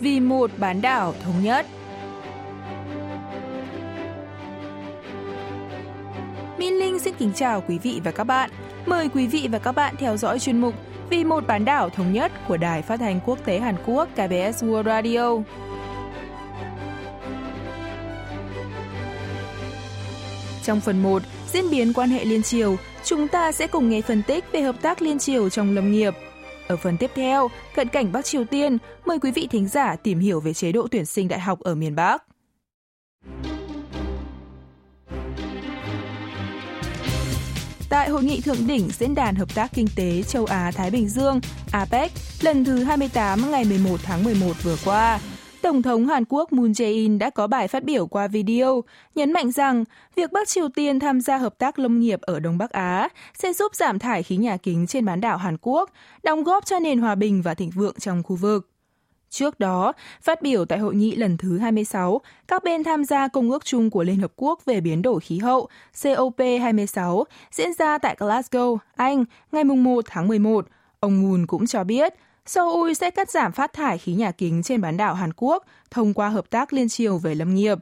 vì một bán đảo thống nhất. Min Linh xin kính chào quý vị và các bạn. Mời quý vị và các bạn theo dõi chuyên mục Vì một bán đảo thống nhất của Đài Phát thanh Quốc tế Hàn Quốc KBS World Radio. Trong phần 1, diễn biến quan hệ liên triều, chúng ta sẽ cùng nghe phân tích về hợp tác liên triều trong lâm nghiệp. Ở phần tiếp theo, cận cảnh Bắc Triều Tiên, mời quý vị thính giả tìm hiểu về chế độ tuyển sinh đại học ở miền Bắc. Tại hội nghị thượng đỉnh Diễn đàn Hợp tác Kinh tế Châu Á-Thái Bình Dương APEC lần thứ 28 ngày 11 tháng 11 vừa qua, Tổng thống Hàn Quốc Moon Jae-in đã có bài phát biểu qua video, nhấn mạnh rằng việc Bắc Triều Tiên tham gia hợp tác lâm nghiệp ở Đông Bắc Á sẽ giúp giảm thải khí nhà kính trên bán đảo Hàn Quốc, đóng góp cho nền hòa bình và thịnh vượng trong khu vực. Trước đó, phát biểu tại hội nghị lần thứ 26, các bên tham gia Công ước chung của Liên Hợp Quốc về biến đổi khí hậu COP26 diễn ra tại Glasgow, Anh, ngày 1 tháng 11, ông Moon cũng cho biết Seoul sẽ cắt giảm phát thải khí nhà kính trên bán đảo Hàn Quốc thông qua hợp tác liên triều về lâm nghiệp.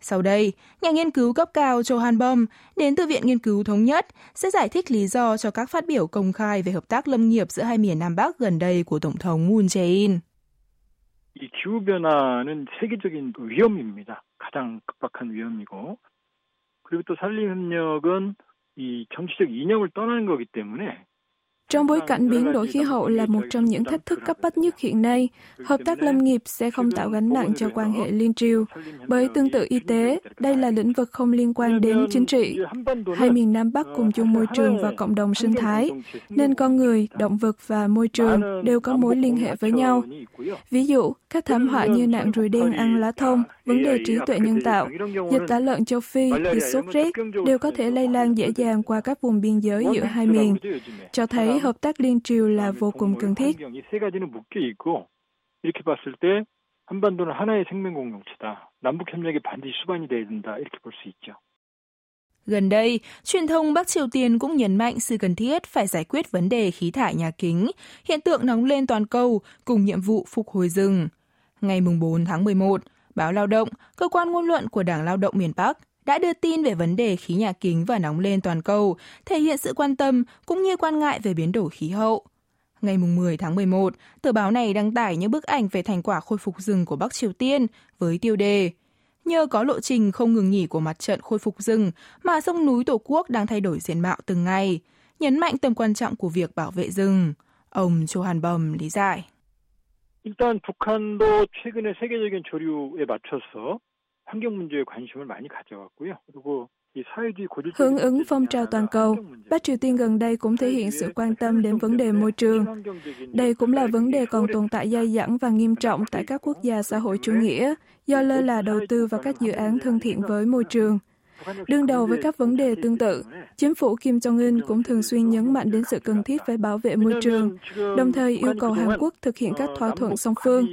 Sau đây, nhà nghiên cứu cấp cao Cho Han Bom đến từ Viện Nghiên cứu Thống nhất sẽ giải thích lý do cho các phát biểu công khai về hợp tác lâm nghiệp giữa hai miền Nam Bắc gần đây của Tổng thống Moon Jae-in. 이 기후변화는 세계적인 위험입니다. 가장 급박한 위험이고, 그리고 또 산림협력은 이 정치적 이념을 떠나는 거기 때문에 trong bối cảnh biến đổi khí hậu là một trong những thách thức cấp bách nhất hiện nay, hợp tác lâm nghiệp sẽ không tạo gánh nặng cho quan hệ liên triều. Bởi tương tự y tế, đây là lĩnh vực không liên quan đến chính trị. Hai miền Nam Bắc cùng chung môi trường và cộng đồng sinh thái, nên con người, động vật và môi trường đều có mối liên hệ với nhau. Ví dụ, các thảm họa như nạn ruồi đen ăn lá thông, vấn đề trí tuệ nhân tạo, dịch tả lợn châu Phi, dịch sốt rét đều có thể lây lan dễ dàng qua các vùng biên giới giữa hai miền, cho thấy hợp tác liên triều là vô cùng cần thiết. 이렇게 봤을 때 한반도는 하나의 생명 공동체다. 남북 협력이 반드시 수반이 돼야 된다. 이렇게 볼 수 있죠. Gần đây, truyền thông Bắc Triều Tiên cũng nhấn mạnh sự cần thiết phải giải quyết vấn đề khí thải nhà kính, hiện tượng nóng lên toàn cầu cùng nhiệm vụ phục hồi rừng. Ngày 4 tháng 11, báo Lao động, cơ quan ngôn luận của Đảng Lao động miền Bắc, đã đưa tin về vấn đề khí nhà kính và nóng lên toàn cầu, thể hiện sự quan tâm cũng như quan ngại về biến đổi khí hậu. Ngày 10 tháng 11, tờ báo này đăng tải những bức ảnh về thành quả khôi phục rừng của Bắc Triều Tiên với tiêu đề Nhờ có lộ trình không ngừng nghỉ của mặt trận khôi phục rừng mà sông núi Tổ quốc đang thay đổi diện mạo từng ngày, nhấn mạnh tầm quan trọng của việc bảo vệ rừng. Ông Cho Han Bom lý giải. 일단 북한도 최근에 세계적인 조류에 맞춰서 환경 문제에 관심을 많이 가져왔고요. 그리고 Hướng ứng phong trào toàn cầu, Bắc Triều Tiên gần đây cũng thể hiện sự quan tâm đến vấn đề môi trường. Đây cũng là vấn đề còn tồn tại dai dẳng và nghiêm trọng tại các quốc gia xã hội chủ nghĩa do lơ là đầu tư vào các dự án thân thiện với môi trường. Đương đầu với các vấn đề tương tự, chính phủ Kim Jong-un cũng thường xuyên nhấn mạnh đến sự cần thiết phải bảo vệ môi trường, đồng thời yêu cầu Hàn Quốc thực hiện các thỏa thuận song phương.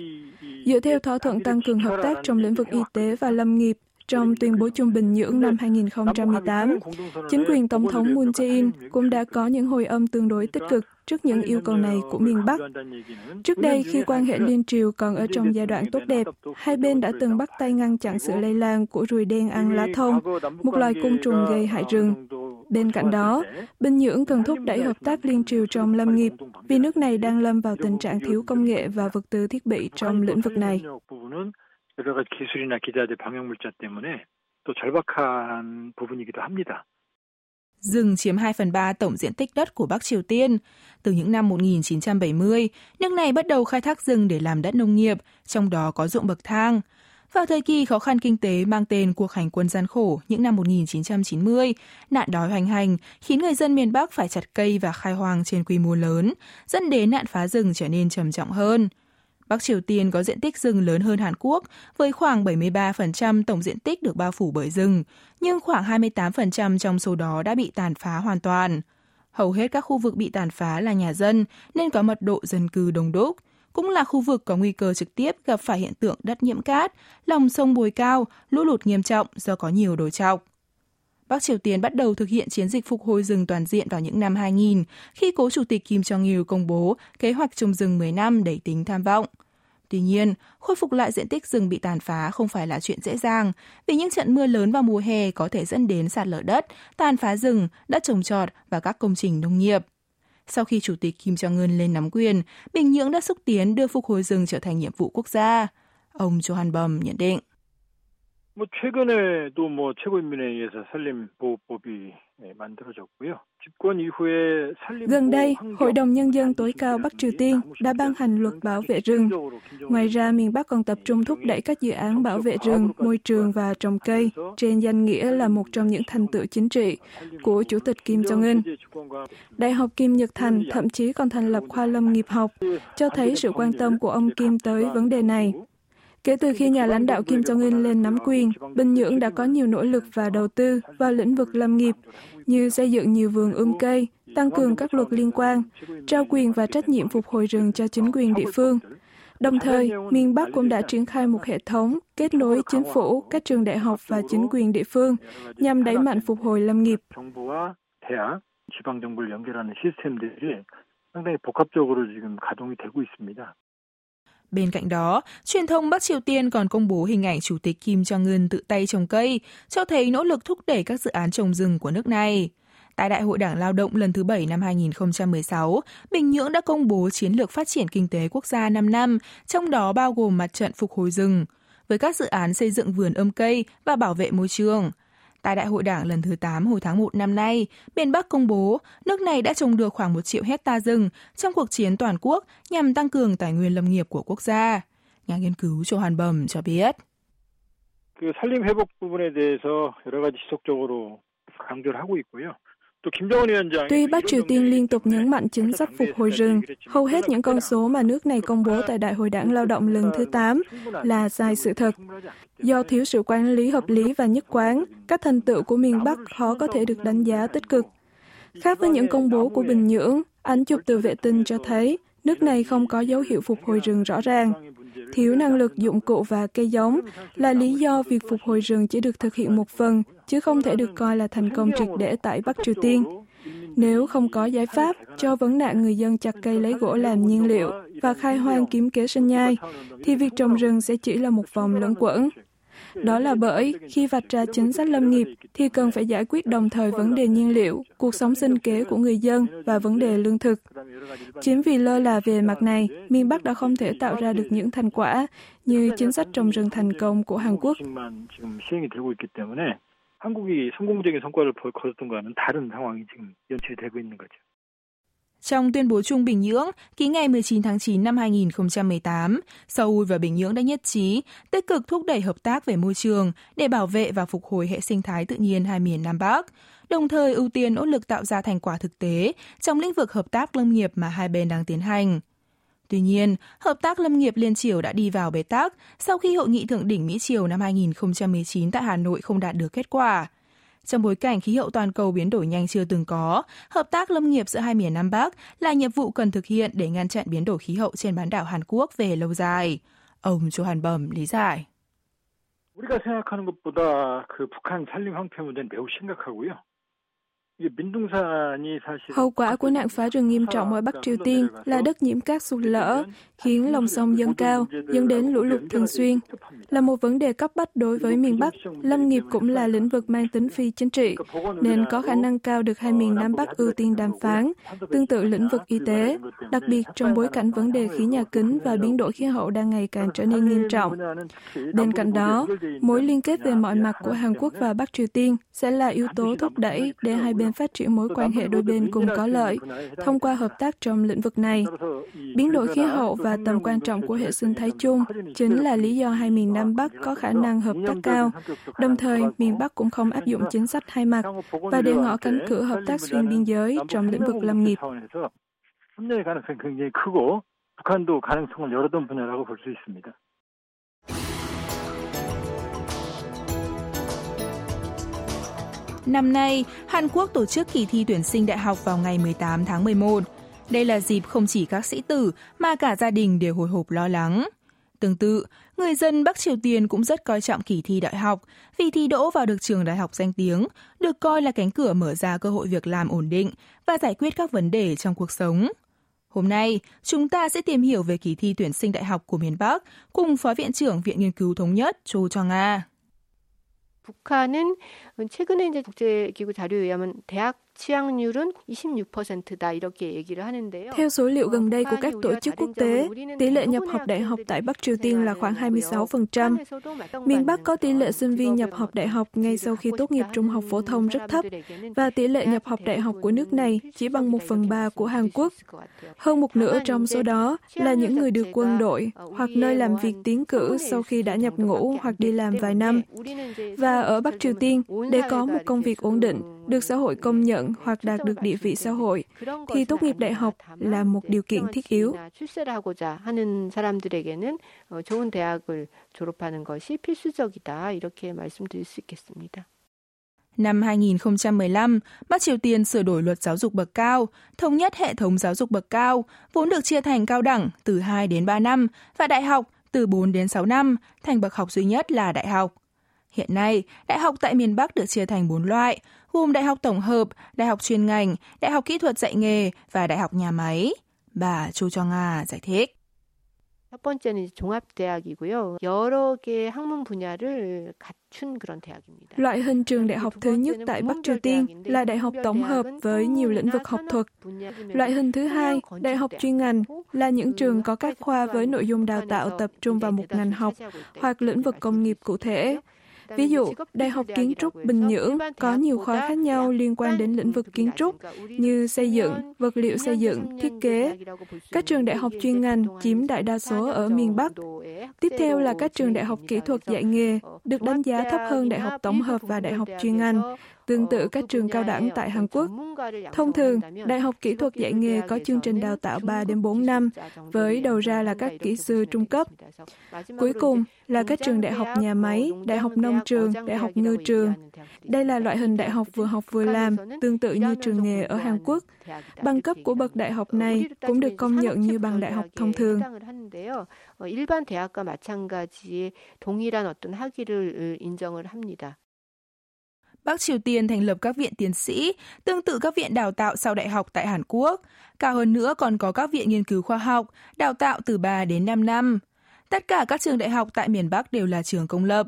Dựa theo thỏa thuận tăng cường hợp tác trong lĩnh vực y tế và lâm nghiệp, trong tuyên bố chung Bình Nhưỡng năm 2018, chính quyền Tổng thống Moon Jae-in cũng đã có những hồi âm tương đối tích cực trước những yêu cầu này của miền Bắc. Trước đây, khi quan hệ liên triều còn ở trong giai đoạn tốt đẹp, hai bên đã từng bắt tay ngăn chặn sự lây lan của ruồi đen ăn lá thông, một loài côn trùng gây hại rừng. Bên cạnh đó, Bình Nhưỡng cần thúc đẩy hợp tác liên triều trong lâm nghiệp, vì nước này đang lâm vào tình trạng thiếu công nghệ và vật tư thiết bị trong lĩnh vực này. Rừng chiếm 2 phần 3 tổng diện tích đất của Bắc Triều Tiên. Từ những năm 1970, nước này bắt đầu khai thác rừng để làm đất nông nghiệp, trong đó có ruộng bậc thang. Vào thời kỳ khó khăn kinh tế mang tên cuộc hành quân gian khổ những năm 1990, nạn đói hoành hành khiến người dân miền Bắc phải chặt cây và khai hoang trên quy mô lớn, dẫn đến nạn phá rừng trở nên trầm trọng hơn. Bắc Triều Tiên có diện tích rừng lớn hơn Hàn Quốc, với khoảng 73% tổng diện tích được bao phủ bởi rừng, nhưng khoảng 28% trong số đó đã bị tàn phá hoàn toàn. Hầu hết các khu vực bị tàn phá là nhà dân, nên có mật độ dân cư đông đúc. Cũng là khu vực có nguy cơ trực tiếp gặp phải hiện tượng đất nhiễm cát, lòng sông bồi cao, lũ lụt nghiêm trọng do có nhiều đồi trọc. Bắc Triều Tiên bắt đầu thực hiện chiến dịch phục hồi rừng toàn diện vào những năm 2000, khi cố chủ tịch Kim Jong-il công bố kế hoạch trồng rừng 10 năm đầy tính tham vọng. Tuy nhiên, khôi phục lại diện tích rừng bị tàn phá không phải là chuyện dễ dàng, vì những trận mưa lớn vào mùa hè có thể dẫn đến sạt lở đất, tàn phá rừng, đất trồng trọt và các công trình nông nghiệp. Sau khi Chủ tịch Kim Jong-un lên nắm quyền, Bình Nhưỡng đã xúc tiến đưa phục hồi rừng trở thành nhiệm vụ quốc gia. Ông Johan Bum nhận định. 뭐 최근에도 뭐 최고인민회의에서 산림보호법이 만들어졌고요. Gần đây, Hội đồng Nhân dân tối cao Bắc Triều Tiên đã ban hành luật bảo vệ rừng. Ngoài ra, miền Bắc còn tập trung thúc đẩy các dự án bảo vệ rừng, môi trường và trồng cây, trên danh nghĩa là một trong những thành tựu chính trị của Chủ tịch Kim Jong-un. Đại học Kim Nhật Thành thậm chí còn thành lập khoa lâm nghiệp học, cho thấy sự quan tâm của ông Kim tới vấn đề này. Kể từ khi nhà lãnh đạo Kim Jong-un lên nắm quyền, Bình Nhưỡng đã có nhiều nỗ lực và đầu tư vào lĩnh vực lâm nghiệp, như xây dựng nhiều vườn ươm cây, tăng cường các luật liên quan, trao quyền và trách nhiệm phục hồi rừng cho chính quyền địa phương. Đồng thời, miền Bắc cũng đã triển khai một hệ thống kết nối chính phủ, các trường đại học và chính quyền địa phương nhằm đẩy mạnh phục hồi lâm nghiệp. 상당히 복합적으로 지금 가동이 되고 있습니다. Bên cạnh đó, truyền thông Bắc Triều Tiên còn công bố hình ảnh Chủ tịch Kim Jong-un tự tay trồng cây, cho thấy nỗ lực thúc đẩy các dự án trồng rừng của nước này. Tại Đại hội Đảng Lao động lần thứ 7 năm 2016, Bình Nhưỡng đã công bố chiến lược phát triển kinh tế quốc gia 5 năm, trong đó bao gồm mặt trận phục hồi rừng, với các dự án xây dựng vườn ươm cây và bảo vệ môi trường – Tại Đại hội Đảng lần thứ 8 hồi tháng 1 năm nay, miền Bắc công bố nước này đã trồng được khoảng 1 triệu hecta rừng trong cuộc chiến toàn quốc nhằm tăng cường tài nguyên lâm nghiệp của quốc gia. Nhà nghiên cứu Châu Hàn Bầm cho biết. 그 산림 회복 부분에 대해서 여러 가지 지속적으로 강조를 하고 있고요. Tuy Bắc Triều Tiên liên tục nhấn mạnh chính sách phục hồi rừng, hầu hết những con số mà nước này công bố tại Đại hội đảng lao động lần thứ 8 là sai sự thật. Do thiếu sự quản lý hợp lý và nhất quán, các thành tựu của miền Bắc khó có thể được đánh giá tích cực. Khác với những công bố của Bình Nhưỡng, ảnh chụp từ vệ tinh cho thấy nước này không có dấu hiệu phục hồi rừng rõ ràng. Thiếu năng lực dụng cụ và cây giống là lý do việc phục hồi rừng chỉ được thực hiện một phần, chứ không thể được coi là thành công triệt để tại Bắc Triều Tiên. Nếu không có giải pháp cho vấn nạn người dân chặt cây lấy gỗ làm nhiên liệu và khai hoang kiếm kế sinh nhai, thì việc trồng rừng sẽ chỉ là một vòng luẩn quẩn. Đó là bởi khi vạch ra chính sách lâm nghiệp thì cần phải giải quyết đồng thời vấn đề nhiên liệu, cuộc sống sinh kế của người dân và vấn đề lương thực. Chính vì lơ là về mặt này, miền Bắc đã không thể tạo ra được những thành quả như chính sách trồng rừng thành công của Hàn Quốc. 한국이 성공적인 성과를 거뒀던 거와는 다른 상황이 지금 연출이 되고 있는 거죠. Trong tuyên bố chung Bình Nhưỡng ký ngày 19 tháng 9 năm 2018, Seoul và Bình Nhưỡng đã nhất trí tích cực thúc đẩy hợp tác về môi trường để bảo vệ và phục hồi hệ sinh thái tự nhiên hai miền Nam Bắc, đồng thời ưu tiên nỗ lực tạo ra thành quả thực tế trong lĩnh vực hợp tác lâm nghiệp mà hai bên đang tiến hành. Tuy nhiên, hợp tác lâm nghiệp liên triều đã đi vào bế tắc sau khi hội nghị thượng đỉnh Mỹ Triều năm 2019 tại Hà Nội không đạt được kết quả. Trong bối cảnh khí hậu toàn cầu biến đổi nhanh chưa từng có, hợp tác lâm nghiệp giữa hai miền Nam Bắc là nhiệm vụ cần thực hiện để ngăn chặn biến đổi khí hậu trên bán đảo Hàn Quốc về lâu dài. Ông Johan Bầm lý giải. 우리가 생각하는 것보다 그 북한 산림 황폐 문제는 매우 심각하고요. Hậu quả của nạn phá rừng nghiêm trọng ở Bắc Triều Tiên là đất nhiễm cát sụt lở, khiến lòng sông dâng cao, dẫn đến lũ lụt thường xuyên. Là một vấn đề cấp bách đối với miền Bắc, lâm nghiệp cũng là lĩnh vực mang tính phi chính trị, nên có khả năng cao được hai miền Nam Bắc ưu tiên đàm phán. Tương tự lĩnh vực y tế, đặc biệt trong bối cảnh vấn đề khí nhà kính và biến đổi khí hậu đang ngày càng trở nên nghiêm trọng. Bên cạnh đó, mối liên kết về mọi mặt của Hàn Quốc và Bắc Triều Tiên sẽ là yếu tố thúc đẩy để hai bên phát triển mối quan hệ đôi bên cùng có lợi thông qua hợp tác trong lĩnh vực này. Biến đổi khí hậu và tầm quan trọng của hệ sinh thái chung chính là lý do hai miền Nam Bắc có khả năng hợp tác cao. Đồng thời, miền Bắc cũng không áp dụng chính sách hai mặt và để ngỏ cánh cửa hợp tác xuyên biên giới trong lĩnh vực lâm nghiệp. 협력의 가능성이 굉장히 크고 북한도 가능성을 열어둔 분야라고 볼 수 있습니다. Năm nay, Hàn Quốc tổ chức kỳ thi tuyển sinh đại học vào ngày 18 tháng 11. Đây là dịp không chỉ các sĩ tử mà cả gia đình đều hồi hộp lo lắng. Tương tự, người dân Bắc Triều Tiên cũng rất coi trọng kỳ thi đại học vì thi đỗ vào được trường đại học danh tiếng, được coi là cánh cửa mở ra cơ hội việc làm ổn định và giải quyết các vấn đề trong cuộc sống. Hôm nay, chúng ta sẽ tìm hiểu về kỳ thi tuyển sinh đại học của miền Bắc cùng Phó Viện trưởng Viện Nghiên cứu Thống nhất Chu Cho Nga. 북한은 최근에 이제 국제기구 자료에 의하면 대학 취학률은 26%다 이렇게 얘기를 하는데요. Theo số liệu gần đây của các tổ chức quốc tế, tỷ lệ nhập học đại học tại Bắc Triều Tiên là khoảng 26%. Miền Bắc có tỷ lệ sinh viên nhập học đại học ngay sau khi tốt nghiệp trung học phổ thông rất thấp, và tỷ lệ nhập học đại học của nước này chỉ bằng một phần ba của Hàn Quốc. Hơn một nửa trong số đó là những người được quân đội hoặc nơi làm việc tiến cử sau khi đã nhập ngũ hoặc đi làm vài năm. Và ở Bắc Triều Tiên, để có một công việc ổn định, được xã hội công nhận hoặc đạt được địa vị xã hội, thì tốt nghiệp đại học là một điều kiện thiết yếu. Năm 2015, Bắc Triều Tiên sửa đổi luật giáo dục bậc cao, thống nhất hệ thống giáo dục bậc cao, vốn được chia thành cao đẳng từ 2 đến 3 năm và đại học từ 4 đến 6 năm, thành bậc học duy nhất là đại học. Hiện nay, đại học tại miền Bắc được chia thành 4 loại, gồm đại học tổng hợp, đại học chuyên ngành, đại học kỹ thuật dạy nghề và đại học nhà máy. Bà Chu Cho Nga giải thích. 첫 번째는 종합대학이고요. 여러 개 학문 분야를 갖춘 그런 대학입니다. Loại hình trường đại học thứ nhất tại Bắc Triều Tiên là đại học tổng hợp với nhiều lĩnh vực học thuật. Loại hình thứ hai, đại học chuyên ngành, là những trường có các khoa với nội dung đào tạo tập trung vào một ngành học hoặc lĩnh vực công nghiệp cụ thể. Ví dụ, Đại học Kiến trúc Bình Nhưỡng có nhiều khóa khác nhau liên quan đến lĩnh vực kiến trúc như xây dựng, vật liệu xây dựng, thiết kế. Các trường đại học chuyên ngành chiếm đại đa số ở miền Bắc. Tiếp theo là các trường đại học kỹ thuật dạy nghề, được đánh giá thấp hơn đại học tổng hợp và đại học chuyên ngành tương tự các trường cao đẳng tại Hàn Quốc. Thông thường, Đại học Kỹ thuật dạy nghề có chương trình đào tạo 3 đến 4 năm, với đầu ra là các kỹ sư trung cấp. Cuối cùng là các trường đại học nhà máy, đại học nông trường, đại học ngư trường. Đây là loại hình đại học vừa học vừa làm, tương tự như trường nghề ở Hàn Quốc. Bằng cấp của bậc đại học này cũng được công nhận như bằng đại học thông thường. 일반 대학과 마찬가지의 동일한 어떤 학위를 인정을 합니다. Bắc Triều Tiên thành lập các viện tiến sĩ, tương tự các viện đào tạo sau đại học tại Hàn Quốc. Cao hơn nữa còn có các viện nghiên cứu khoa học, đào tạo từ 3 đến 5 năm. Tất cả các trường đại học tại miền Bắc đều là trường công lập.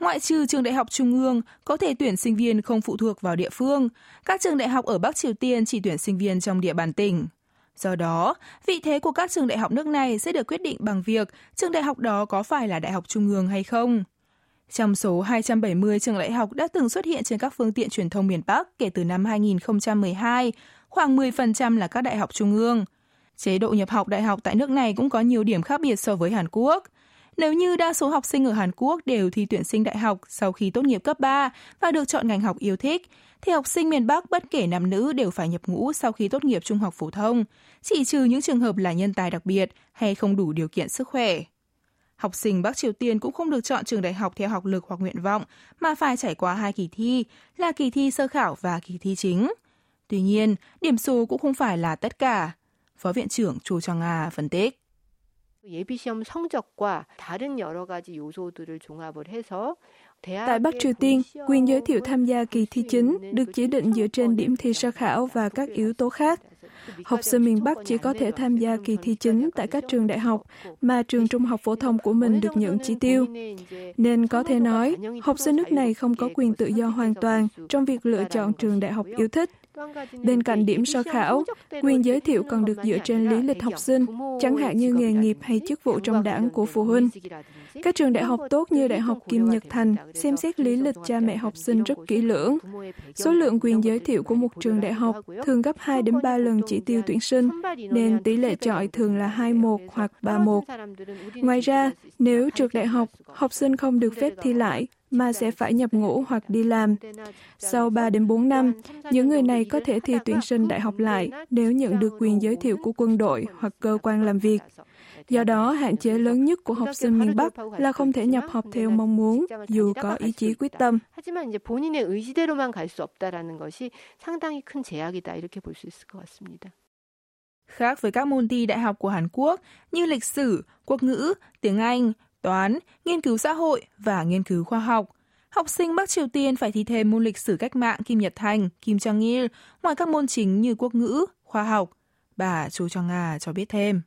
Ngoại trừ trường đại học trung ương có thể tuyển sinh viên không phụ thuộc vào địa phương, các trường đại học ở Bắc Triều Tiên chỉ tuyển sinh viên trong địa bàn tỉnh. Do đó, vị thế của các trường đại học nước này sẽ được quyết định bằng việc trường đại học đó có phải là đại học trung ương hay không. Trong số 270 trường đại học đã từng xuất hiện trên các phương tiện truyền thông miền Bắc kể từ năm 2012, khoảng 10% là các đại học trung ương. Chế độ nhập học đại học tại nước này cũng có nhiều điểm khác biệt so với Hàn Quốc. Nếu như đa số học sinh ở Hàn Quốc đều thi tuyển sinh đại học sau khi tốt nghiệp cấp 3 và được chọn ngành học yêu thích, thì học sinh miền Bắc bất kể nam nữ đều phải nhập ngũ sau khi tốt nghiệp trung học phổ thông, chỉ trừ những trường hợp là nhân tài đặc biệt hay không đủ điều kiện sức khỏe. Học sinh Bắc Triều Tiên cũng không được chọn trường đại học theo học lực hoặc nguyện vọng, mà phải trải qua hai kỳ thi, là kỳ thi sơ khảo và kỳ thi chính. Tuy nhiên, điểm số cũng không phải là tất cả. Phó Viện trưởng Chu Chang Nga phân tích. 예비 시험 성적과 다른 여러 가지 요소들을 종합을 해서 Tại Bắc Triều Tiên, quyền giới thiệu tham gia kỳ thi chính được chỉ định dựa trên điểm thi sơ khảo và các yếu tố khác. Học sinh miền Bắc chỉ có thể tham gia kỳ thi chính tại các trường đại học mà trường trung học phổ thông của mình được nhận chỉ tiêu. Nên có thể nói, học sinh nước này không có quyền tự do hoàn toàn trong việc lựa chọn trường đại học yêu thích. Bên cạnh điểm so khảo, quyền giới thiệu còn được dựa trên lý lịch học sinh, chẳng hạn như nghề nghiệp hay chức vụ trong đảng của phụ huynh. Các trường đại học tốt như Đại học Kim Nhật Thành xem xét lý lịch cha mẹ học sinh rất kỹ lưỡng. Số lượng quyền giới thiệu của một trường đại học thường gấp 2 đến 3 lần chỉ tiêu tuyển sinh, nên tỷ lệ chọi thường là 21 hoặc 31. Ngoài ra, nếu trượt đại học, học sinh không được phép thi lại, mà sẽ phải nhập ngũ hoặc đi làm. Sau 3 đến 4 năm, những người này có thể thi tuyển sinh đại học lại nếu nhận được quyền giới thiệu của quân đội hoặc cơ quan làm việc. Do đó, hạn chế lớn nhất của học sinh miền Bắc là không thể nhập học theo mong muốn, dù có ý chí quyết tâm. 하지만 이제 본인의 의지대로만 갈 수 없다라는 것이 상당히 큰 제약이다 이렇게 볼 수 있을 것 같습니다. Khác với các môn thi đại học của Hàn Quốc như lịch sử, quốc ngữ, tiếng Anh, toán, nghiên cứu xã hội và nghiên cứu khoa học, học sinh Bắc Triều Tiên phải thi thêm môn lịch sử cách mạng Kim Nhật Thành, Kim Jong Il ngoài các môn chính như quốc ngữ, khoa học, Bà Chu Cho Nga cho biết thêm.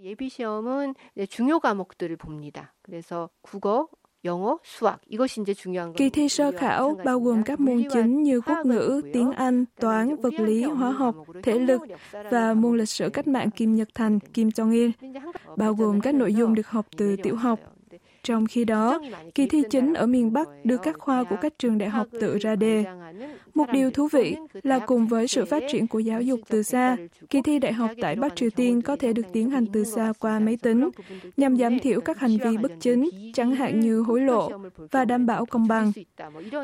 예비 시험은 중요 과목들을 봅니다. 그래서 국어, 영어, 수학 이것이 이제 중요한 Kỳ thi sơ khảo bao gồm các môn chính như quốc ngữ, tiếng Anh, toán, vật lý, hóa học, thể lực và môn lịch sử cách mạng Kim Nhật Thành, Kim Jong Il, bao gồm các nội dung được học từ tiểu học. trong khi đó, kỳ thi chính ở miền Bắc đưa các khoa của các trường đại học tự ra đề. Một điều thú vị là cùng với sự phát triển của giáo dục từ xa, kỳ thi đại học tại Bắc Triều Tiên có thể được tiến hành từ xa qua máy tính, nhằm giảm thiểu các hành vi bất chính, chẳng hạn như hối lộ, và đảm bảo công bằng.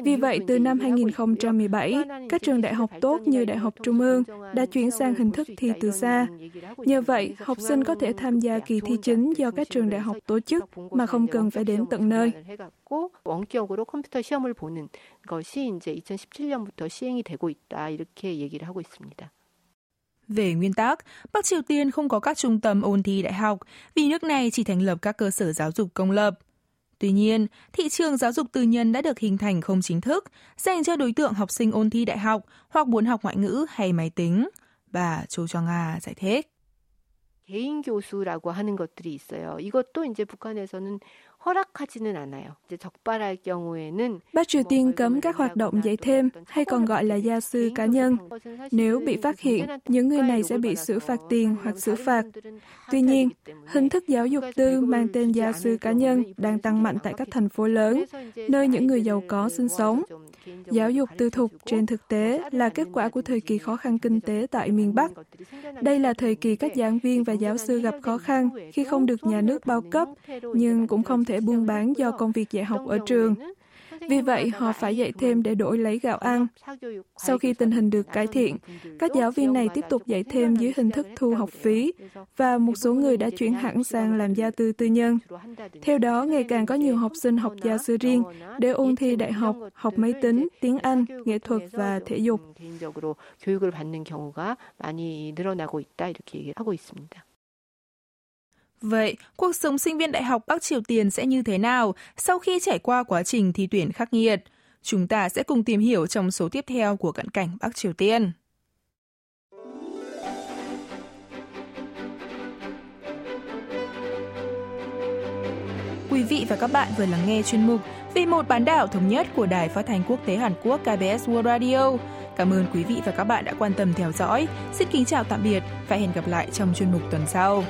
Vì vậy, từ năm 2017, các trường đại học tốt như Đại học Trung ương đã chuyển sang hình thức thi từ xa. Nhờ vậy, học sinh có thể tham gia kỳ thi chính do các trường đại học tổ chức mà không cần phải đến tận nơi. 원격으로 컴퓨터 시험을 보는 것이 이제 2017년부터 시행이 되고 있다 이렇게 얘기를 하고 있습니다. Về nguyên tắc, Bắc Triều Tiên không có các trung tâm ôn thi đại học vì nước này chỉ thành lập các cơ sở giáo dục công lập. Tuy nhiên, thị trường giáo dục tư nhân đã được hình thành không chính thức, dành cho đối tượng học sinh ôn thi đại học hoặc muốn học ngoại ngữ hay máy tính. Bà Chu Cho Nga giải thích. 개인 교수라고 하는 것들이 있어요. 이것도 이제 북한에서는 Bắc Triều Tiên cấm các hoạt động dạy thêm hay còn gọi là gia sư cá nhân. Nếu bị phát hiện, những người này sẽ bị xử phạt tiền hoặc xử phạt. Tuy nhiên, hình thức giáo dục tư mang tên gia sư cá nhân đang tăng mạnh tại các thành phố lớn, nơi những người giàu có sinh sống. Giáo dục tư thục trên thực tế là kết quả của thời kỳ khó khăn kinh tế tại miền Bắc. Đây là thời kỳ các giảng viên và giáo sư gặp khó khăn khi không được nhà nước bao cấp, nhưng cũng không thể buôn bán do công việc dạy học ở trường. Vì vậy, họ phải dạy thêm để đổi lấy gạo ăn. Sau khi tình hình được cải thiện, các giáo viên này tiếp tục dạy thêm dưới hình thức thu học phí và một số người đã chuyển hẳn sang làm gia tư tư nhân. Theo đó, ngày càng có nhiều học sinh học gia sư riêng để ôn thi đại học, học máy tính, tiếng Anh, nghệ thuật và thể dục. Vậy, cuộc sống sinh viên đại học Bắc Triều Tiên sẽ như thế nào sau khi trải qua quá trình thi tuyển khắc nghiệt? Chúng ta sẽ cùng tìm hiểu trong số tiếp theo của cận cảnh Bắc Triều Tiên. Quý vị và các bạn vừa lắng nghe chuyên mục Vì một bán đảo thống nhất của Đài Phát thanh Quốc tế Hàn Quốc KBS World Radio. Cảm ơn quý vị và các bạn đã quan tâm theo dõi. Xin kính chào tạm biệt và hẹn gặp lại trong chuyên mục tuần sau.